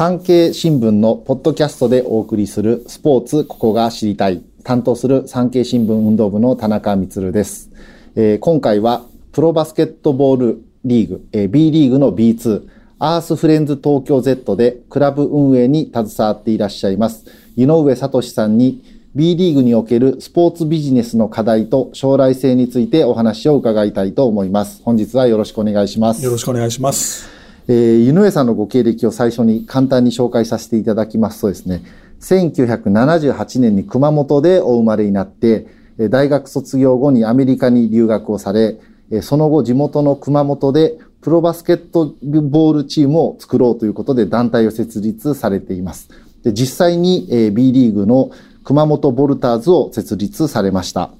産経新聞のポッドキャストでお送りするスポーツここが知りたい担当する産経新聞運動部の田中光です、えー、今回はプロバスケットボールリーグ、えー、B リーグの B2 アースフレンズ東京 Z でクラブ運営に携わっていらっしゃいます井上聡さんに B リーグにおけるスポーツビジネスの課題と将来性についてお話を伺いたいと思います。本日はよろしくお願いします。よろしくお願いします。えー、井上さんのご経歴を最初に簡単に紹介させていただきますとですね、1978年に熊本でお生まれになって、大学卒業後にアメリカに留学をされ、その後地元の熊本でプロバスケットボールチームを作ろうということで団体を設立されています。で実際に B リーグの熊本ボルターズを設立されました。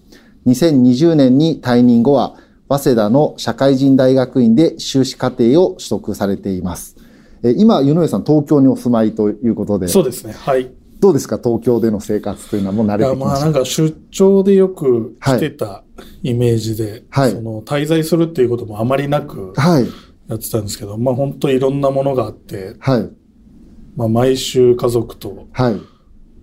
2020年に退任後は早稲田の社会人大学院で修士課程を取得されています。今、湯上さん、東京にお住まいということで。そうですね。はい。どうですか？東京での生活というのはもう慣れてきましたまあなんか出張でよく来てたイメージで、はい、その滞在するっていうこともあまりなくやってたんですけど、はい、まあ本当いろんなものがあって、はい、まあ毎週家族と、はい、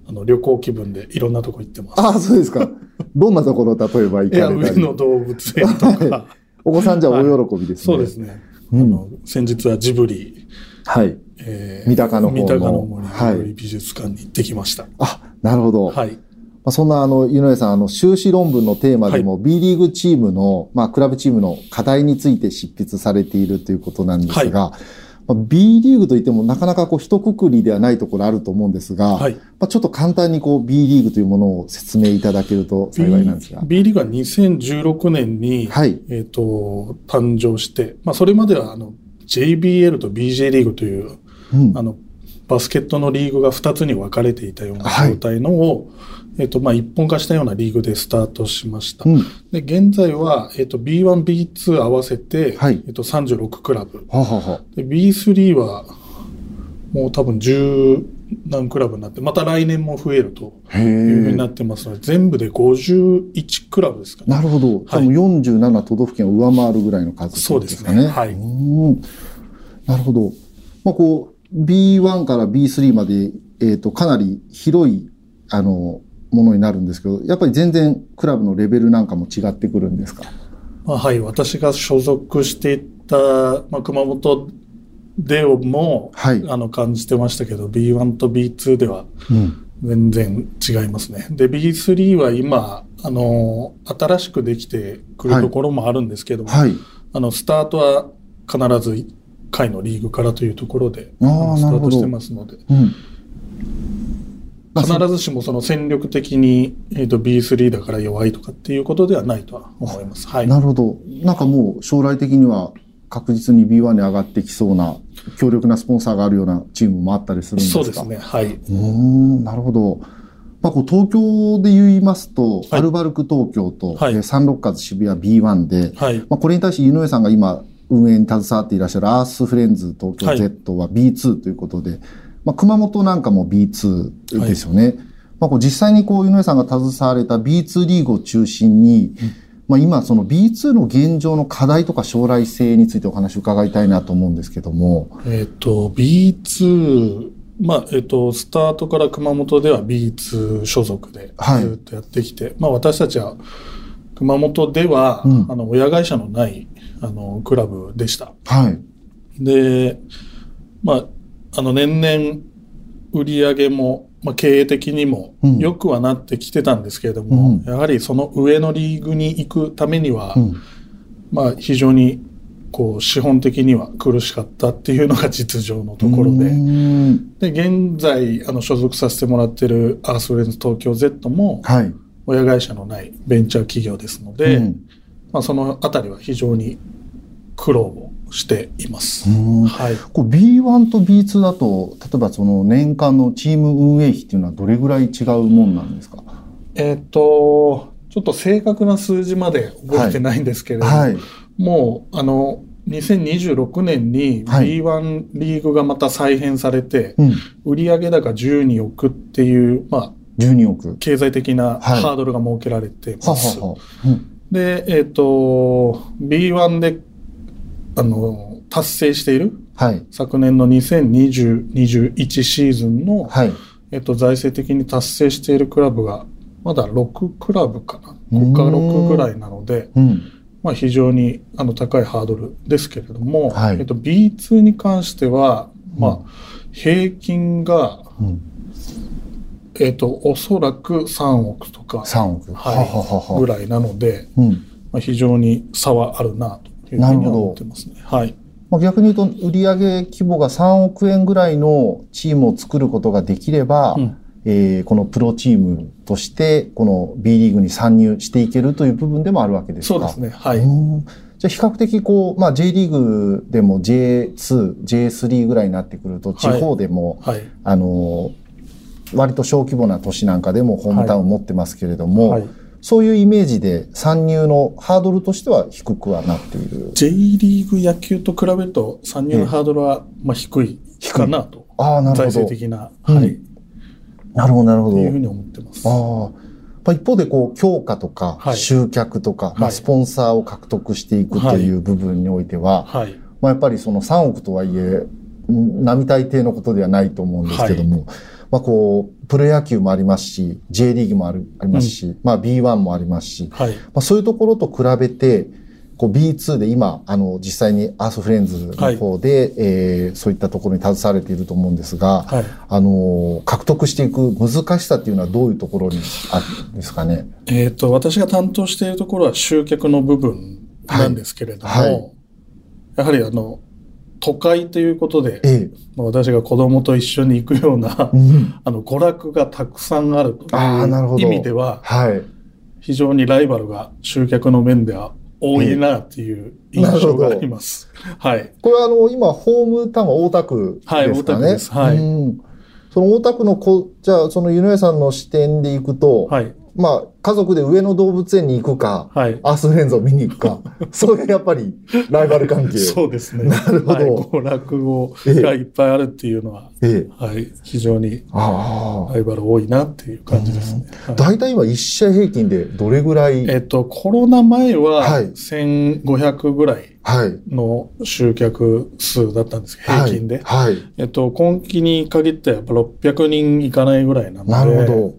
あの旅行気分でいろんなとこ行ってます。ああ、そうですか。どんなところ例えば行かれたり？上野動物園とか。お子さんじゃお喜びですね。そうですね。うん、あの先日はジブリ。はい。えー、三鷹の方の。三鷹の森美術館に行ってきました。はい、あ、なるほど。はい。まあ、そんなあの、井上さん、あの、修士論文のテーマでも、はい、B リーグチームの、まあ、クラブチームの課題について執筆されているということなんですが、はいまあ、B リーグといってもなかなかこう一括りではないところあると思うんですが、はい、まあ、ちょっと簡単にこう B リーグというものを説明いただけると幸いなんですが。B, B リーグは2016年に、はい、えっ、ー、と、誕生して、まあ、それまではあの JBL と BJ リーグという、うん、あの、バスケットのリーグが2つに分かれていたような状態のを、はいえっ、と、まあ、一本化したようなリーグでスタートしました。うん、で、現在は、えっ、と、B1、B2 合わせて、はい、えっ、と、36クラブ。はははで、B3 は、もう多分10何クラブになって、また来年も増えるというふうになってますので、全部で51クラブですかね。なるほど。多分47都道府県を上回るぐらいの数ですかね。そうですね。はい。なるほど。まあ、こう、B1 から B3 まで、えっ、ー、と、かなり広い、あの、ものになるんですけど、やっぱり全然クラブのレベルなんかも違ってくるんですか？はい、私が所属していた、まあ、熊本でも、はい、あの感じてましたけど B1 と B2 では全然違いますね。うん、で B3 は今あの新しくできてくるところもあるんですけども、はい、あのスタートは必ず1回のリーグからというところでスタートしてますので。うん必ずしもその戦力的に、えー、と B3 だから弱いとかっていうことではないとは思います。はい。なるほど。なんかもう将来的には確実に B1 に上がってきそうな強力なスポンサーがあるようなチームもあったりするんですか？そうですね。はい。うん、なるほど。まあ、こう東京で言いますと、はい、アルバルク東京と、はい、サンロッカーズ渋谷 B1 で、はい、まあ、これに対して井上さんが今運営に携わっていらっしゃるアースフレンズ東京 Z は B2 ということで、はいまあ、熊本なんかも B2 ですよね。はい、まあ、こう実際にこう、井上さんが携われた B2 リーグを中心に、うん、まあ、今その B2 の現状の課題とか将来性についてお話を伺いたいなと思うんですけども。えっ、と、B2、まあ、えっ、と、スタートから熊本では B2 所属でずっとやってきて、はい、まあ、私たちは熊本では、うん、あの、親会社のない、あの、クラブでした。はい。で、まあ、あの、年々、売り上げも、まあ、経営的にも良くはなってきてたんですけれども、うん、やはりその上のリーグに行くためには、うん、まあ、非常にこう資本的には苦しかったっていうのが実情のところで、で現在あの所属させてもらってるアースフレンズ東京 Z も、親会社のないベンチャー企業ですので、うん、まあ、そのあたりは非常に苦労をしています。はい、こう B1 と B2 だと例えばその年間のチーム運営費っていうのはどれぐらい違うもんなんですか？えっ、とちょっと正確な数字まで覚えてないんですけれども、はい。はい、もうあの2026年に B1 リーグがまた再編されて、はいうん、売上高12億っていう、まあ、12億。経済的なハードルが設けられてます。ははは。うん、で、えっ、ー、と、B1 であの、達成しているはい、昨年の2020-21シーズンの、はい、えっと、財政的に達成しているクラブが、まだ6クラブかな。5か6ぐらいなので、うん、まあ、非常にあの高いハードルですけれども、はい、えっと、B2 に関しては、まあ、平均が、うん。えっ、ー、と、おそらく3億とか、3億、はい、はははぐらいなので、うん、まあ、非常に差はあるなというふうに思ってますね。はい。まあ、逆に言うと、売上規模が3億円ぐらいのチームを作ることができれば、うん、えー、このプロチームとして、この B リーグに参入していけるという部分でもあるわけですか？そうですね。はい。じゃあ比較的こう、まあ J リーグでも J2、J3 ぐらいになってくると、地方でも、はいはい、あの、割と小規模な都市なんかでもホームタウンを持ってますけれども、はいはい、そういうイメージで参入のハードルとしては低くはなっている。J リーグ野球と比べると参入のハードルはまあ低いかなと。ああ、なるほど。財政的な。はい。うん、なるほど、なるほど。というふうに思ってます。ああ。一方で、こう、強化とか、集客とか、はい、まあ、スポンサーを獲得していくという部分においては、はい、まあ、やっぱりその3億とはいえ、並大抵のことではないと思うんですけども、はいまあこう、プロ野球もありますし、J リーグもあるありますし、うん、まあ B1 もありますし、はい、まあそういうところと比べて、こう B2 で今、あの、実際にアースフレンズの方で、はい、えー、そういったところに携われていると思うんですが、はい、あの、獲得していく難しさっていうのはどういうところにあるんですかね？えっ、と、私が担当しているところは集客の部分なんですけれども、はい、やはりあの、都会ということで、ええ、私が子供と一緒に行くような、うん、あの娯楽がたくさんあるという意味では、はい、非常にライバルが集客の面では多いなっていう印象があります。はい。これはあの、今、ホームタウンは大田区ですかね？はい、大田区です。はい。その大田区のこ、じゃあ、その湯上さんの視点でいくと、はい。まあ、家族で上野動物園に行くか、はい、アースフレンズを見に行くか、そういうやっぱりライバル関係。そうですね。なるほど。はい、娯楽語がいっぱいあるっていうのは、ええ、はい、非常にライバル多いなっていう感じですね。大体、はい、今1試合平均でどれぐらい？えっと、コロナ前は1500ぐらい。の集客数だったんですけど、平均で。はい。えっと、今期に限ってやっぱ600人いかないぐらいなので、なるほど。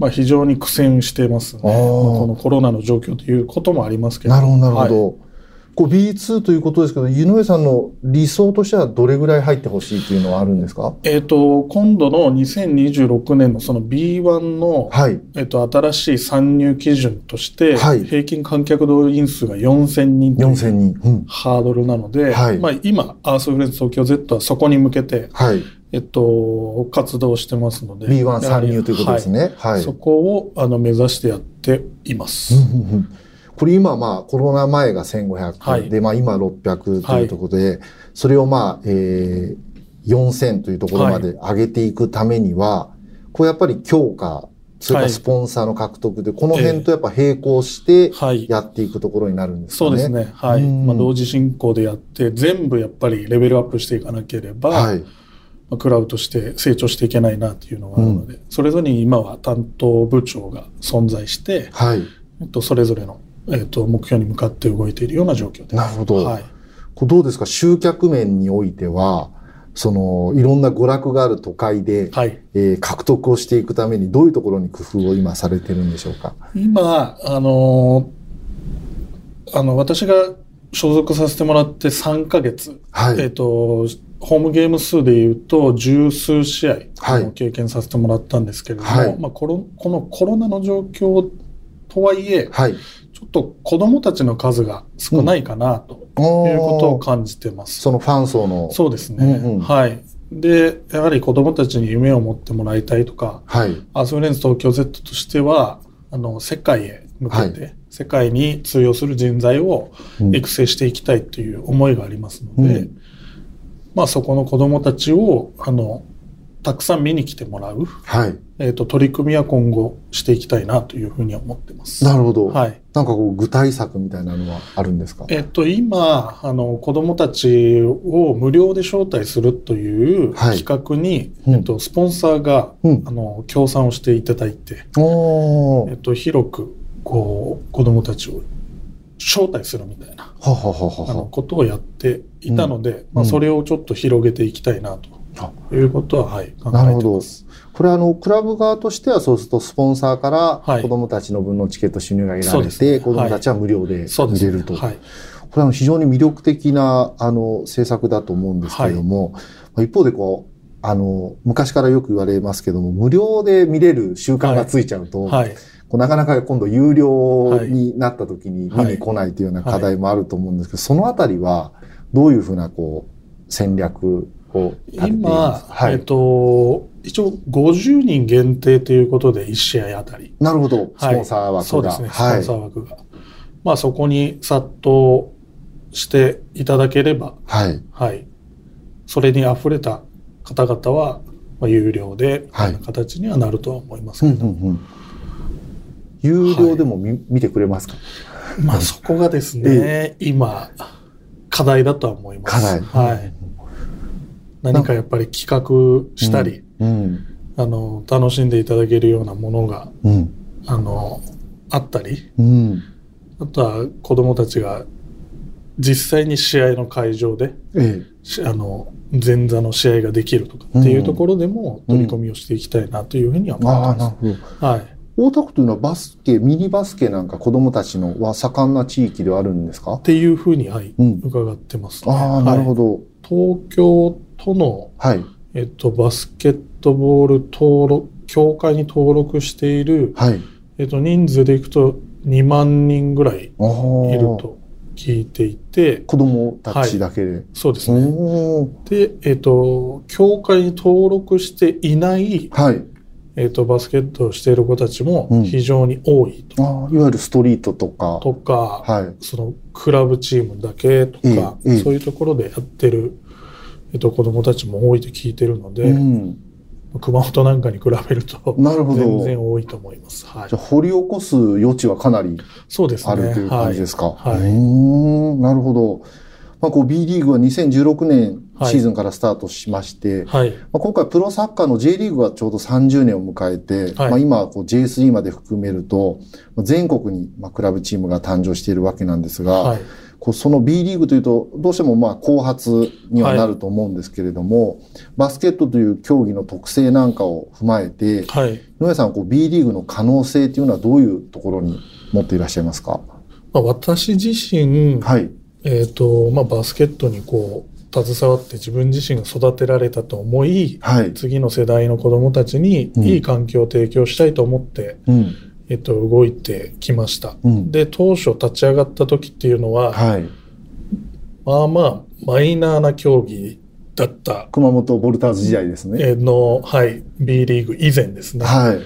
まあ非常に苦戦してますね。このコロナの状況ということもありますけど。なるほど、なるほど。はい。こう B2 ということですけど、井上さんの理想としてはどれぐらい入ってほしいというのはあるんですか？えっ、と、今度の2026年のその B1 の、はい、えっ、と、新しい参入基準として、はい、平均観客動員数が4000人という人、うん、ハードルなので、はい、まあ今、アースフレンズ東京 Z はそこに向けて、はい、えっと、活動してますので。B1 参入ということですね。はい。そこを、あの、目指してやっています。これ今まあコロナ前が1500、はい、でまあ今600というところで、はい、それをまあ、えー、4000というところまで上げていくためには、はい、こうやっぱり強化、それからスポンサーの獲得で、この辺とやっぱ並行してやっていくところになるんですかね。そうですね。はい。まあ同時進行でやって、全部やっぱりレベルアップしていかなければ、はい。クラブとして成長していけないなっていうのがあるので、うん、それぞれに今は担当部長が存在して、はい。えっと、それぞれのえーと、目標に向かって動いているような状況です。なるほど。はい、こどうですか？集客面においては、その、いろんな娯楽がある都会で、はい、えー、獲得をしていくためにどういうところに工夫を今されてるんでしょうか？今、あのー、あの、私が所属させてもらって3ヶ月、はい、えっ、ー、と、ホームゲーム数で言うと十数試合経験させてもらったんですけれども、はい、まあ、このこのコロナの状況とはいえ、はい、ちょっと子供たちの数が少ないかなということを感じてます。うん、そのファン層の。そうですね。うんうん、はい。で、やはり子供たちに夢を持ってもらいたいとか、はい、アスフレンズ東京 Z としては、あの、世界へ向けて、はい、世界に通用する人材を育成していきたいという思いがありますので、うん、まあそこの子供たちを、あの、たくさん見に来てもらう、はい、えっ、と、取り組みは今後していきたいなというふうに思ってます。なるほど。はい。なんかこう、具体策みたいなのはあるんですか？えっ、と、今、あの、子供たちを無料で招待するという企画に、はい、えっ、と、スポンサーが、うん、あの、協賛をしていただいて、えっ、と、広く、こう、子供たちを招待するみたいなことをやっていたので、まあ、それをちょっと広げていきたいなということは、はい、考えてます。これあの、クラブ側としてはそうするとスポンサーから子供たちの分のチケット収入が得られて、はい、子供たちは無料で見れると。はい、これは非常に魅力的なあの政策だと思うんですけれども、はい、一方でこう、あの、昔からよく言われますけども、無料で見れる習慣がついちゃうと、はい、こうなかなか今度有料になった時に見に来ないというような課題もあると思うんですけど、そのあたりはどういうふうなこう戦略を今、はい、えっと、一応50人限定ということで1試合あたり。なるほど。スポンサー枠が。はい、そうですね、スポンサー枠が。まあそこに殺到していただければ、はい。はい。それに溢れた方々は、まあ、有料で、はい、形にはなるとは思いますけど。うんうんうん、有料でも見はい、見てくれますか？まあそこがですね、今、課題だとは思います。課題。はい。何かやっぱり企画したり、うん、あの、楽しんでいただけるようなものが、うん、あの、あったり、うん、あとは子供たちが実際に試合の会場で、ええ、あの前座の試合ができるとかっていうところでも取り組みをしていきたいなというふうには思ってます。うん、はい。大田区というのはバスケ、ミニバスケなんか子供たちのは盛んな地域ではあるんですか？っていうふうに、はい、うん、伺ってます、ね、ああ、なるほど、はい、東京都の、はい、えっと、バスケットボール登録、協会に登録している、はい、えっと、人数でいくと2万人ぐらいいると聞いていて。子供たちだけで。はい、そうですね。で、えっ、ー、と、協会に登録していない、はい。えっ、ー、と、バスケットをしている子たちも非常に多いと。うん、あいわゆるストリートとか。とか、はい。その、クラブチームだけとか、そういうところでやってる、えっ、ー、と、子供たちも多いと聞いてるので、うん熊本なんかに比べると、なるほど。全然多いと思います。はい。じゃ掘り起こす余地はかなりそうですあるという感じですか？はい。はい、うんなるほど。まあ、こう B リーグは2016年シーズンからスタートしまして、はい、まあ、今回プロサッカーの J リーグがちょうど30年を迎えて、はい、まあ、今こう J3 まで含めると、全国にまあクラブチームが誕生しているわけなんですが、はい、こうその B リーグというと、どうしてもまあ後発にはなると思うんですけれども、はい、バスケットという競技の特性なんかを踏まえて、はい、野谷さんこう B リーグの可能性というのはどういうところに持っていらっしゃいますか、まあ、私自身、はい、えっ、ー、と、まあ、バスケットにこう、携わって自分自身が育てられたと思い、はい、次の世代の子供たちにいい環境を提供したいと思って、うんえっと、動いてきました。うん、で、当初立ち上がった時っていうのは、はい、まあまあ、マイナーな競技だった。熊本ボルターズ時代ですね。の、はい、B リーグ以前ですね。はい。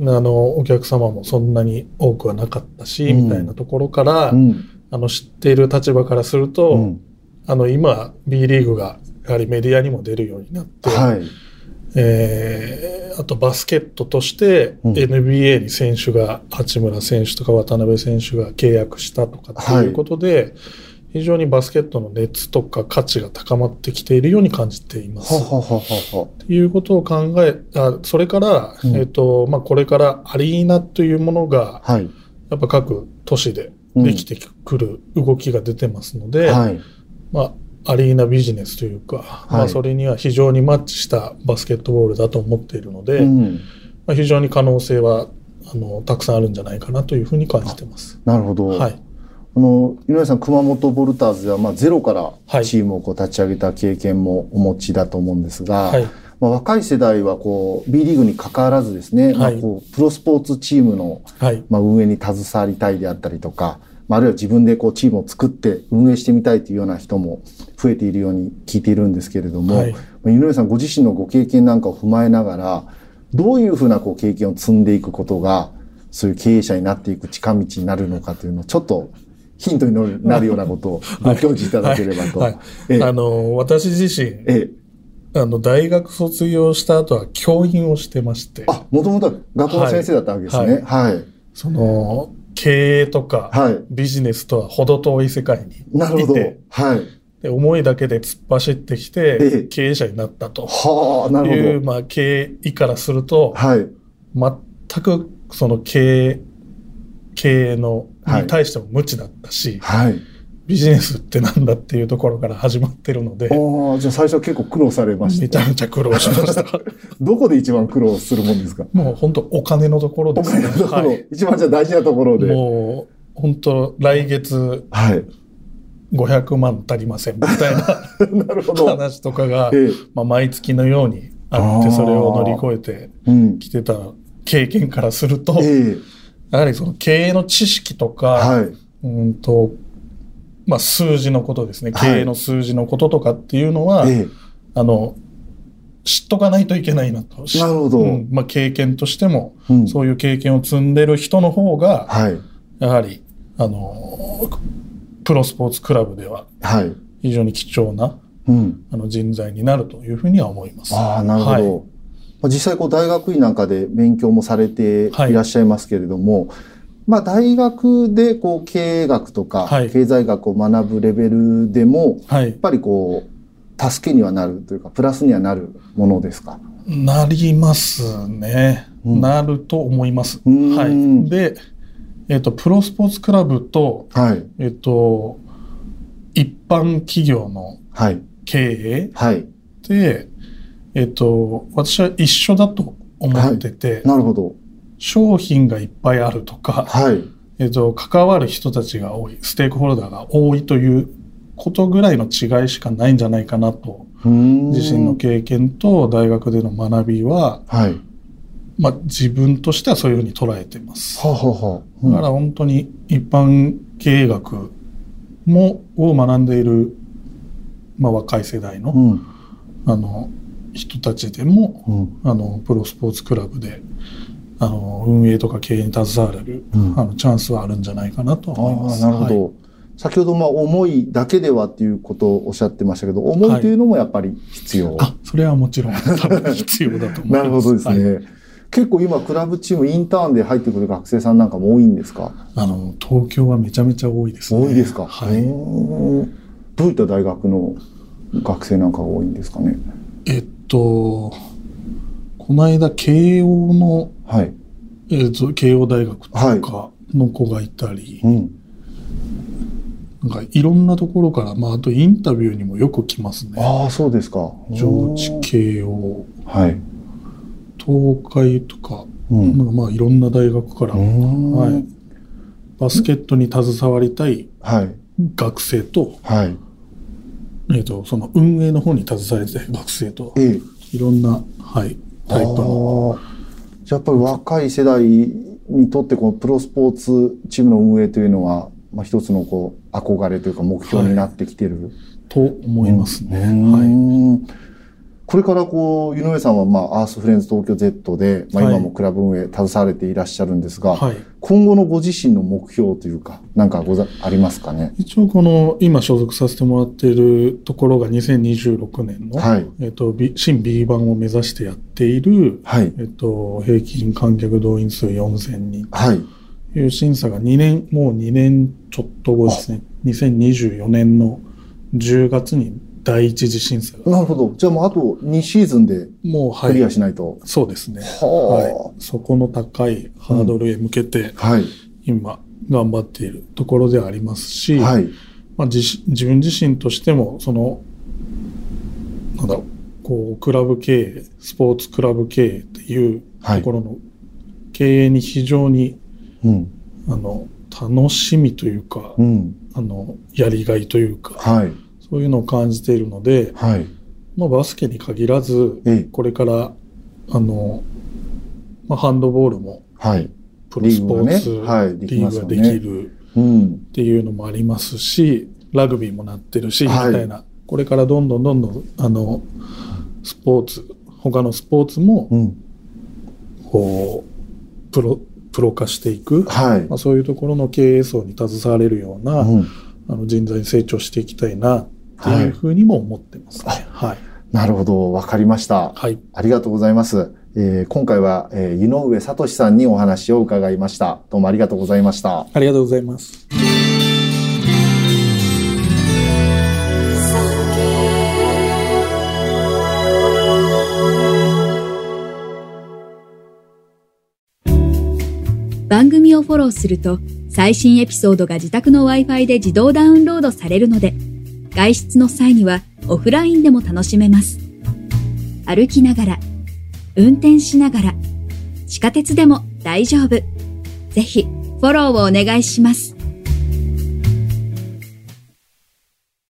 あの、お客様もそんなに多くはなかったし、うん、みたいなところから、うん、あの、知っている立場からすると、うん、あの、今、B リーグが、やはりメディアにも出るようになって、はい。えー、あとバスケットとして NBA に選手が、八村選手とか渡辺選手が契約したとかっていうことで、はい、非常にバスケットの熱とか価値が高まってきているように感じています。ということを考え、あそれから、うん、えっ、ー、と、まあ、これからアリーナというものが、はい、やっぱ各都市でできてくる動きが出てますので、うんはい、まあ、アリーナビジネスというか、はい、まあ、それには非常にマッチしたバスケットボールだと思っているので、うん、まあ、非常に可能性はあのたくさんあるんじゃないかなというふうに感じてます。なるほど。はい。あの、井上さん、熊本ボルターズでは、まあ、ゼロからチームをこう立ち上げた経験もお持ちだと思うんですが、はい、まあ、若い世代はこう B リーグに関わらずですね、はい、まあ、こうプロスポーツチームの、はい、まあ、運営に携わりたいであったりとか、まあ、あるいは自分でこうチームを作って運営してみたいというような人も増えているように聞いているんですけれども、はい、井上さんご自身のご経験なんかを踏まえながら、どういうふうなこう経験を積んでいくことが、そういう経営者になっていく近道になるのかというのをちょっとヒントになるようなことをご教示いただければと。はいはい、あの、私自身、ええ、あの、大学卒業した後は教員をしてまして。あ、もともとは学校の先生だったわけですね。はい。はい、その、経営とか、はい、ビジネスとは程遠い世界にいて、なるほど。はい。で思いだけで突っ走ってきて、経営者になったと。はあ、なるほど。いう、まあ、経営からすると、はい。全くその経営、経経営の、に対しても無知だったし、はい。ビジネスってなんだっていうところから始まってるので、ああ、じゃあ最初は結構苦労されました。めちゃめちゃ苦労しました。どこで一番苦労するもんですか？もう本当お金のところおですね。金のところ、はい一番じゃあ大事なところで。もう本当来月はい。500万足りませんみたいな なるほど。話とかが、ええまあ、毎月のようにあってそれを乗り越えてうん。きてた経験からすると、ええやはりその経営の知識とか、はい。うんと、まあ数字のことですね。はい経営の数字のこととかっていうのは、ええあの、知っとかないといけないなと。なるほどうんまあ経験としても、うんそういう経験を積んでる人の方が、はい。やはり、あの、プロスポーツクラブでははい。非常に貴重なうん。あの人材になるというふうには思います。ああ、なるほど。はいまあ実際こう大学院なんかで勉強もされていらっしゃいますけれども、まあ大学でこう経営学とかはい経済学を学ぶレベルでも、はいやっ。ぱりこう、助けにはなるというか、プラスにはなるものですか？なりますね。うんなると思います。はい。で、えっ、と、プロスポーツクラブと、はい。えっ、と、一般企業のはい。経営はい。で、えっ、と、私は一緒だと思ってて、なるほど。商品がいっぱいあるとか、はい。えっ、と、関わる人たちが多い、ステークホルダーが多いということぐらいの違いしかないんじゃないかなと、自身の経験と大学での学びは、はい。まあ、自分としてはそういうふうに捉えてます。はあ、はあはあだから本当に一般経営学もを学んでいる、まあ、若い世代の,、うん。うん。あの人たちでもうん。あのプロスポーツクラブであの運営とか経営に携われる、うんあのチャンスはあるんじゃないかなとは思いまああ、す。なるほど。はい先ほど、まあ、思いだけではっていうことをおっしゃってましたけど、思いというのもやっぱり必要。あそれはもちろん多分必要だと思います。なるほどですね。はい結構今、クラブチーム、インターンで入ってくる学生さんなんかも多いんですか？あの東京はめちゃめちゃ多いですね。多いですか？はい。どういった大学の学生なんかが多いんですかね？えっと、この間、慶応の、はい。えっと、慶応大学とかの子がいたり、うん。なんかいろんなところから、まあ、あとインタビューにもよく来ますね。ああ、そうですか。上智慶応、はい。東海とか、うん。なんかまあいろんな大学から、はい、バスケットに携わりたいはい。学生と、はい。えっと、その運営の方に携わりたい学生と、ええ。いろんな、はい、タイプの。やっぱり若い世代にとってこのプロスポーツチームの運営というのは、まあ、一つのこう憧れというか目標になってきてる、と思いますね。うんはい。これからこう、井上さんはまあ、アースフレンズ東京 Z で、まあ、はい今もクラブ運営携われていらっしゃるんですが、はい。今後のご自身の目標というか、なんかござ、ありますかね？一応この今所属させてもらっているところが2026年の、はい。えっと、B- 新 B 版を目指してやっている、はい。えっと、平均観客動員数4000人はい。という審査が2年、もう2年ちょっと後ですね。2024年の10月に第一次審査が。なるほど。じゃあもうあと2シーズンでもう、はクリアい。しないと。そうですね。ははい。そこの高いハードルへ向けて、あ。はい。今、頑張っているところではありますし、はい。まあ、自し自分自身としても、その、なんだろう、こう、クラブ経営、スポーツクラブ経営っていうはいところの経営に非常に、うん。あの、楽しみというか、うん。あの、やりがいというか、はい。そういうのを感じているので、はい。まあ、バスケに限らず、ええ。これから、あの、まあ、ハンドボールも、はい。プロスポーツリーグがねはいできリーグができるうん。っていうのもありますし、ラグビーもなってるし、はいみたいな。これからどんどんどんどん、あの、スポーツ、他のスポーツも、うん。こう、プロ、プロ化していく、はいま。あ、そういうところの経営層に携われるような、うん。あの人材に成長していきたいな、っていうふうにも思ってますね。はい。なるほど。わかりました。はい。ありがとうございます。えー今回は、えー湯上聡さんにお話を伺いました。どうもありがとうございました。ありがとうございます。番組をフォローすると最新エピソードが自宅の Wi-Fi で自動ダウンロードされるので、外出の際にはオフラインでも楽しめます。歩きながら、運転しながら、地下鉄でも大丈夫。ぜひ、フォローをお願いします。